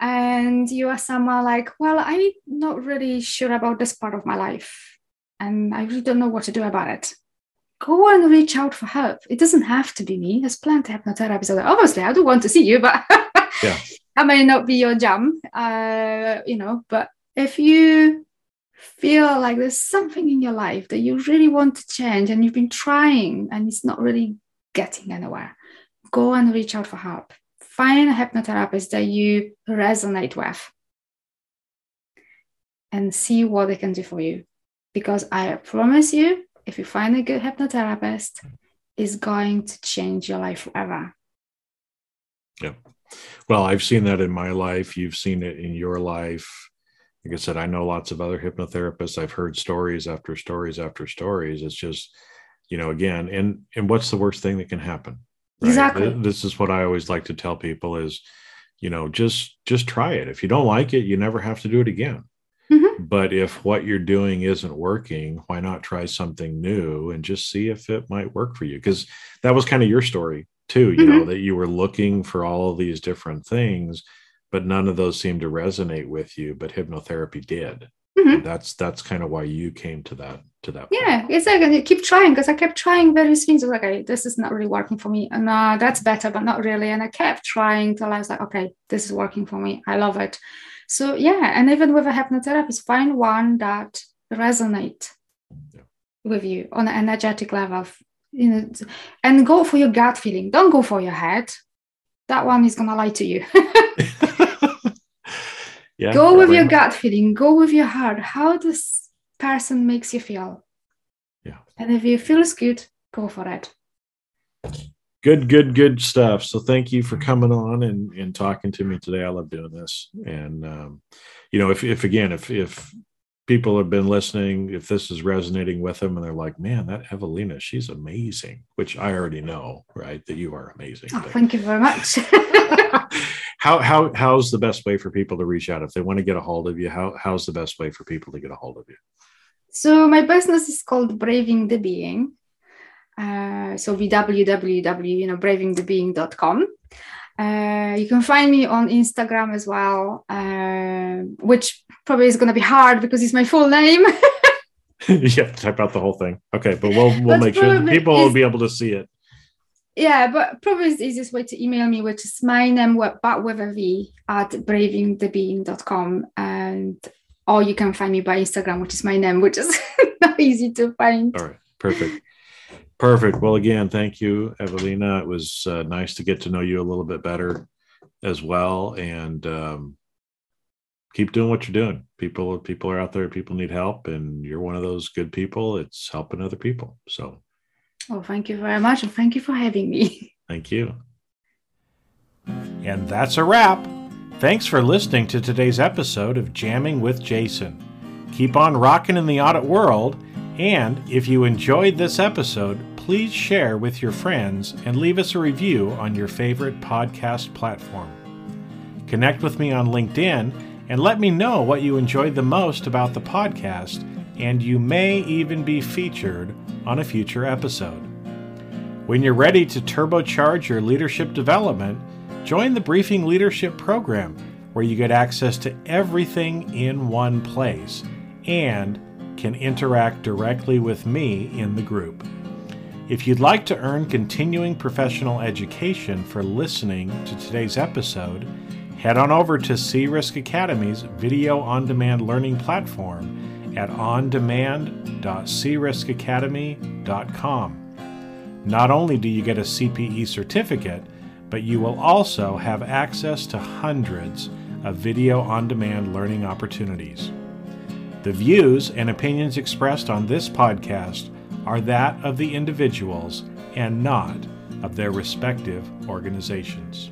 and you are someone like, well, I'm not really sure about this part of my life and I really don't know what to do about it. Go and reach out for help. It doesn't have to be me. There's plenty of hypnotherapists. Obviously, I do want to see you, but yeah. I may not be your jam, uh, you know. But if you feel like there's something in your life that you really want to change and you've been trying and it's not really getting anywhere, go and reach out for help find a hypnotherapist that you resonate with and see what they can do for you. Because I promise you, if you find a good hypnotherapist, is going to change your life forever. Yeah. Well, I've seen that in my life. You've seen it in your life. Like I said, I know lots of other hypnotherapists. I've heard stories after stories after stories. It's just, you know, again, and and what's the worst thing that can happen? Right? Exactly. This is what I always like to tell people is, you know, just just try it. If you don't like it, you never have to do it again. Mm-hmm. But if what you're doing isn't working, why not try something new and just see if it might work for you? Because that was kind of your story too, you mm-hmm. know, that you were looking for all of these different things, but none of those seemed to resonate with you, but hypnotherapy did. Mm-hmm. That's that's kind of why you came to that to that. Yeah, point. it's like I keep trying because I kept trying various things. I was like, okay, this is not really working for me, and uh, that's better, but not really. And I kept trying till I was like, okay, this is working for me. I love it. So yeah, and even with a hypnotherapist, find one that resonate yeah. with you on an energetic level. You know, and go for your gut feeling. Don't go for your head. That one is gonna lie to you. yeah, go with your gut feeling. Go with your heart. How this person makes you feel. Yeah. And if you feels good go for it. Good good good stuff. So thank you for coming on and, and talking to me today. I love doing this. And um, you know if, if again if if people have been listening if this is resonating with them and they're like man that evelina she's amazing which i already know right that you are amazing. Oh, thank you very much how how how's the best way for people to reach out? If they want to get a hold of you how how's the best way for people to get a hold of you? So my business is called braving the being uh, so www you know bravingthebeing.com uh, you can find me on instagram as well uh, which probably is going to be hard because it's my full name. Yeah type out the whole thing. Okay but we'll we'll make sure people will be able to see it yeah, but probably the easiest way to email me, which is my name, a V at bravingthebeing.com. And or you can find me by Instagram, which is my name, which is not easy to find. All right, perfect. Perfect. Well, again, thank you, Evelina. It was uh, nice to get to know you a little bit better as well. And um, keep doing what you're doing. People, people are out there. People need help, and you're one of those good people. It's helping other people. So Oh, thank you very much. And thank you for having me. Thank you. And that's a wrap. Thanks for listening to today's episode of Jamming with Jason. Keep on rocking in the audit world. And if you enjoyed this episode, please share with your friends and leave us a review on your favorite podcast platform. Connect with me on LinkedIn and let me know what you enjoyed the most about the podcast, and you may even be featured on a future episode. When you're ready to turbocharge your leadership development, join the Briefing Leadership Program, where you get access to everything in one place and can interact directly with me in the group. If you'd like to earn continuing professional education for listening to today's episode, head on over to CRISC Academy's video on demand learning platform at ondemand.criscacademy.com. Not only do you get a CPE certificate, but you will also have access to hundreds of video on demand learning opportunities. The views and opinions expressed on this podcast are that of the individuals and not of their respective organizations.